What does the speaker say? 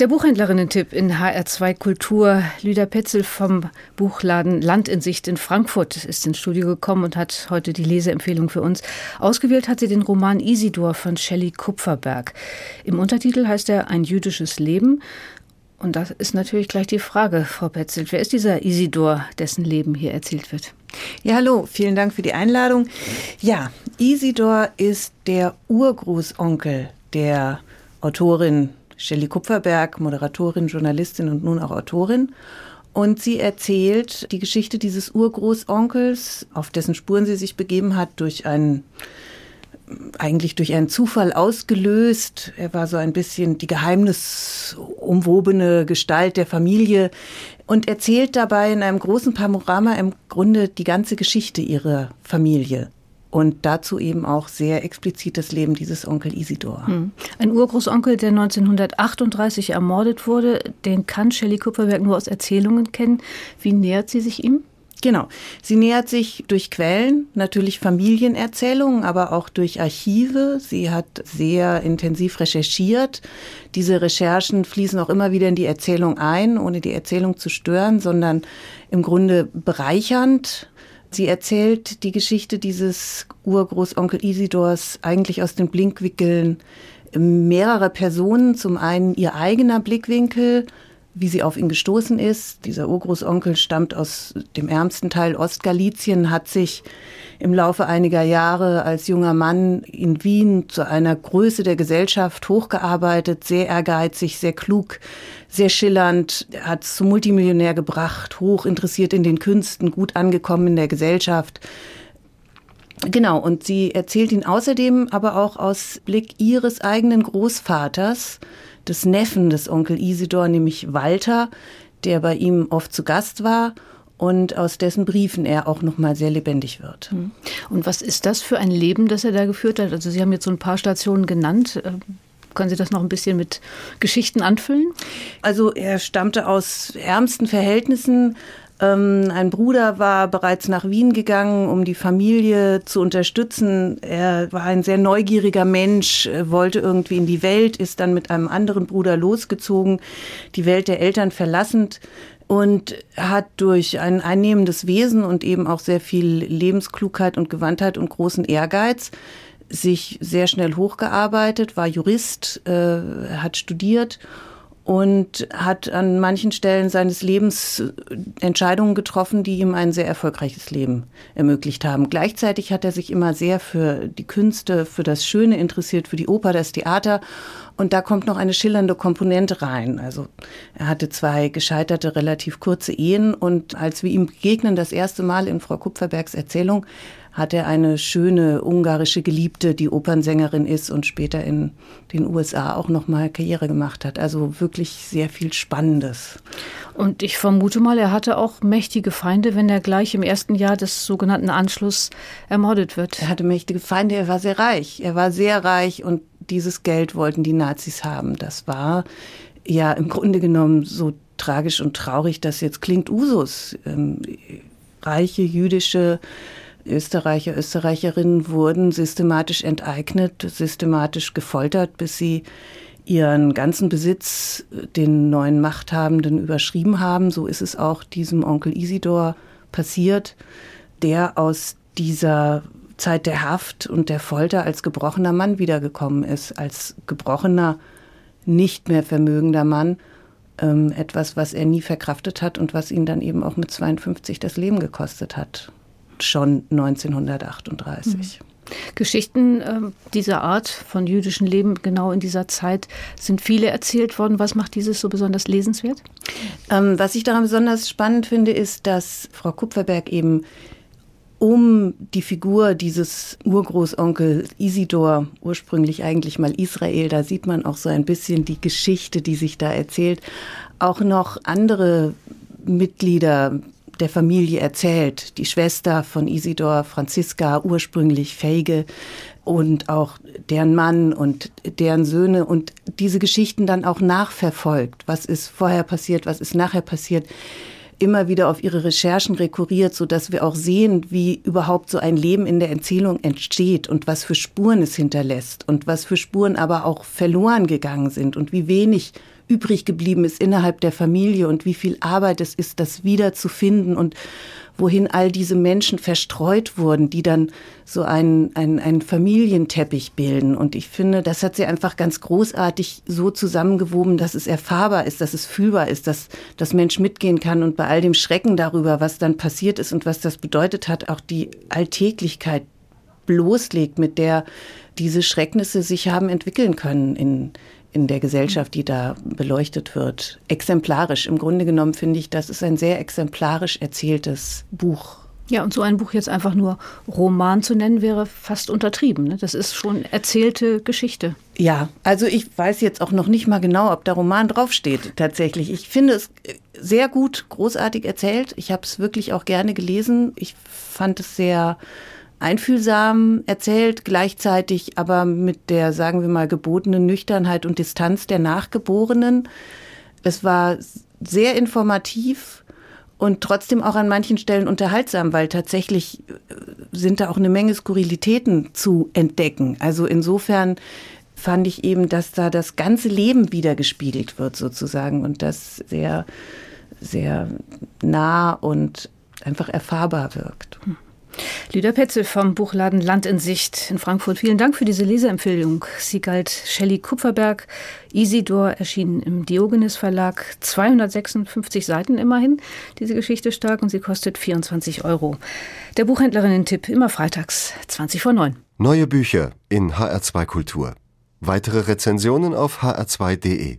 Der Buchhändlerinnen-Tipp in HR2 Kultur. Lüder Petzel vom Buchladen Land in Sicht in Frankfurt ist ins Studio gekommen und hat heute die Leseempfehlung für uns. Ausgewählt hat sie den Roman Isidor von Shelley Kupferberg. Im Untertitel heißt er Ein jüdisches Leben. Und das ist natürlich gleich die Frage, Frau Petzel. Wer ist dieser Isidor, dessen Leben hier erzählt wird? Ja, hallo, vielen Dank für die Einladung. Ja, Isidor ist der Urgroßonkel der Autorin Shelley Kupferberg, Moderatorin, Journalistin und nun auch Autorin. Und sie erzählt die Geschichte dieses Urgroßonkels, auf dessen Spuren sie sich begeben hat, durch einen eigentlich durch einen Zufall ausgelöst. Er war so ein bisschen die geheimnisumwobene Gestalt der Familie und erzählt dabei in einem großen Panorama im Grunde die ganze Geschichte ihrer Familie und dazu eben auch sehr explizit das Leben dieses Onkel Isidor. Hm. Ein Urgroßonkel, der 1938 ermordet wurde, den kann Shelley Kupferberg nur aus Erzählungen kennen. Wie nähert sie sich ihm? Genau. Sie nähert sich durch Quellen, natürlich Familienerzählungen, aber auch durch Archive. Sie hat sehr intensiv recherchiert. Diese Recherchen fließen auch immer wieder in die Erzählung ein, ohne die Erzählung zu stören, sondern im Grunde bereichernd. Sie erzählt die Geschichte dieses Urgroßonkel Isidors eigentlich aus den Blickwinkeln mehrerer Personen. Zum einen ihr eigener Blickwinkel, wie sie auf ihn gestoßen ist. Dieser Urgroßonkel stammt aus dem ärmsten Teil Ostgalizien, hat sich im Laufe einiger Jahre als junger Mann in Wien zu einer Größe der Gesellschaft hochgearbeitet, sehr ehrgeizig, sehr klug, sehr schillernd, hat es zum Multimillionär gebracht, hoch interessiert in den Künsten, gut angekommen in der Gesellschaft. Genau, und sie erzählt ihn außerdem aber auch aus Blick ihres eigenen Großvaters, des Neffen des Onkel Isidor, nämlich Walter, der bei ihm oft zu Gast war und aus dessen Briefen er auch noch mal sehr lebendig wird. Hm. Und was ist das für ein Leben, das er da geführt hat? Also Sie haben jetzt so ein paar Stationen genannt. Äh, können Sie das noch ein bisschen mit Geschichten anfüllen? Also er stammte aus ärmsten Verhältnissen, ähm, ein Bruder war bereits nach Wien gegangen, um die Familie zu unterstützen. Er war ein sehr neugieriger Mensch, wollte irgendwie in die Welt, ist dann mit einem anderen Bruder losgezogen, die Welt der Eltern verlassend und hat durch ein einnehmendes Wesen und eben auch sehr viel Lebensklugheit und Gewandtheit und großen Ehrgeiz sich sehr schnell hochgearbeitet, war Jurist, äh, hat studiert und hat an manchen Stellen seines Lebens Entscheidungen getroffen, die ihm ein sehr erfolgreiches Leben ermöglicht haben. Gleichzeitig hat er sich immer sehr für die Künste, für das Schöne interessiert, für die Oper, das Theater. Und da kommt noch eine schillernde Komponente rein. Also er hatte zwei gescheiterte, relativ kurze Ehen und als wir ihm begegnen, das erste Mal in Frau Kupferbergs Erzählung, hat er eine schöne ungarische Geliebte, die Opernsängerin ist und später in den USA auch noch mal Karriere gemacht hat. Also wirklich sehr viel Spannendes. Und ich vermute mal, er hatte auch mächtige Feinde, wenn er gleich im ersten Jahr des sogenannten Anschluss ermordet wird. Er hatte mächtige Feinde, er war sehr reich. Er war sehr reich und dieses Geld wollten die Nazis haben. Das war ja im Grunde genommen so tragisch und traurig, dass jetzt klingt Usus. Ähm, reiche jüdische Österreicher, Österreicherinnen wurden systematisch enteignet, systematisch gefoltert, bis sie ihren ganzen Besitz den neuen Machthabenden überschrieben haben. So ist es auch diesem Onkel Isidor passiert, der aus dieser Zeit der Haft und der Folter als gebrochener Mann wiedergekommen ist, als gebrochener, nicht mehr vermögender Mann. Ähm, etwas, was er nie verkraftet hat und was ihn dann eben auch mit 52 das Leben gekostet hat schon 1938. Mhm. Geschichten äh, dieser Art von jüdischem Leben genau in dieser Zeit sind viele erzählt worden. Was macht dieses so besonders lesenswert? Ähm, was ich daran besonders spannend finde, ist, dass Frau Kupferberg eben um die Figur dieses Urgroßonkel Isidor, ursprünglich eigentlich mal Israel, da sieht man auch so ein bisschen die Geschichte, die sich da erzählt, auch noch andere Mitglieder der Familie erzählt. Die Schwester von Isidor, Franziska, ursprünglich Feige und auch deren Mann und deren Söhne und diese Geschichten dann auch nachverfolgt. Was ist vorher passiert, was ist nachher passiert? immer wieder auf ihre Recherchen rekurriert, so dass wir auch sehen, wie überhaupt so ein Leben in der Erzählung entsteht und was für Spuren es hinterlässt und was für Spuren aber auch verloren gegangen sind und wie wenig übrig geblieben ist innerhalb der Familie und wie viel Arbeit es ist, das wiederzufinden und wohin all diese Menschen verstreut wurden, die dann so einen, einen, einen Familienteppich bilden. Und ich finde, das hat sie einfach ganz großartig so zusammengewoben, dass es erfahrbar ist, dass es fühlbar ist, dass das Mensch mitgehen kann und bei all dem Schrecken darüber, was dann passiert ist und was das bedeutet hat, auch die Alltäglichkeit bloßlegt, mit der diese Schrecknisse sich haben entwickeln können in, in der Gesellschaft, die da beleuchtet wird. Exemplarisch. Im Grunde genommen finde ich, das ist ein sehr exemplarisch erzähltes Buch. Ja, und so ein Buch jetzt einfach nur Roman zu nennen, wäre fast untertrieben. Ne? Das ist schon erzählte Geschichte. Ja, also ich weiß jetzt auch noch nicht mal genau, ob der Roman draufsteht tatsächlich. Ich finde es sehr gut, großartig erzählt. Ich habe es wirklich auch gerne gelesen. Ich fand es sehr einfühlsam erzählt, gleichzeitig aber mit der, sagen wir mal, gebotenen Nüchternheit und Distanz der Nachgeborenen. Es war sehr informativ und trotzdem auch an manchen Stellen unterhaltsam, weil tatsächlich äh, sind da auch eine Menge Skurrilitäten zu entdecken. Also insofern fand ich eben, dass da das ganze Leben wieder gespiegelt wird sozusagen und das sehr, sehr nah und einfach erfahrbar wirkt. Lüder Petzel vom Buchladen Land in Sicht in Frankfurt. Vielen Dank für diese Leseempfehlung. Sie galt Shelley Kupferberg. Isidor erschien im Diogenes Verlag. 256 Seiten immerhin. Diese Geschichte stark und sie kostet 24 Euro. Der Buchhändlerinnen-Tipp immer freitags, 20 vor 9. Neue Bücher in HR2 Kultur. Weitere Rezensionen auf hr2.de.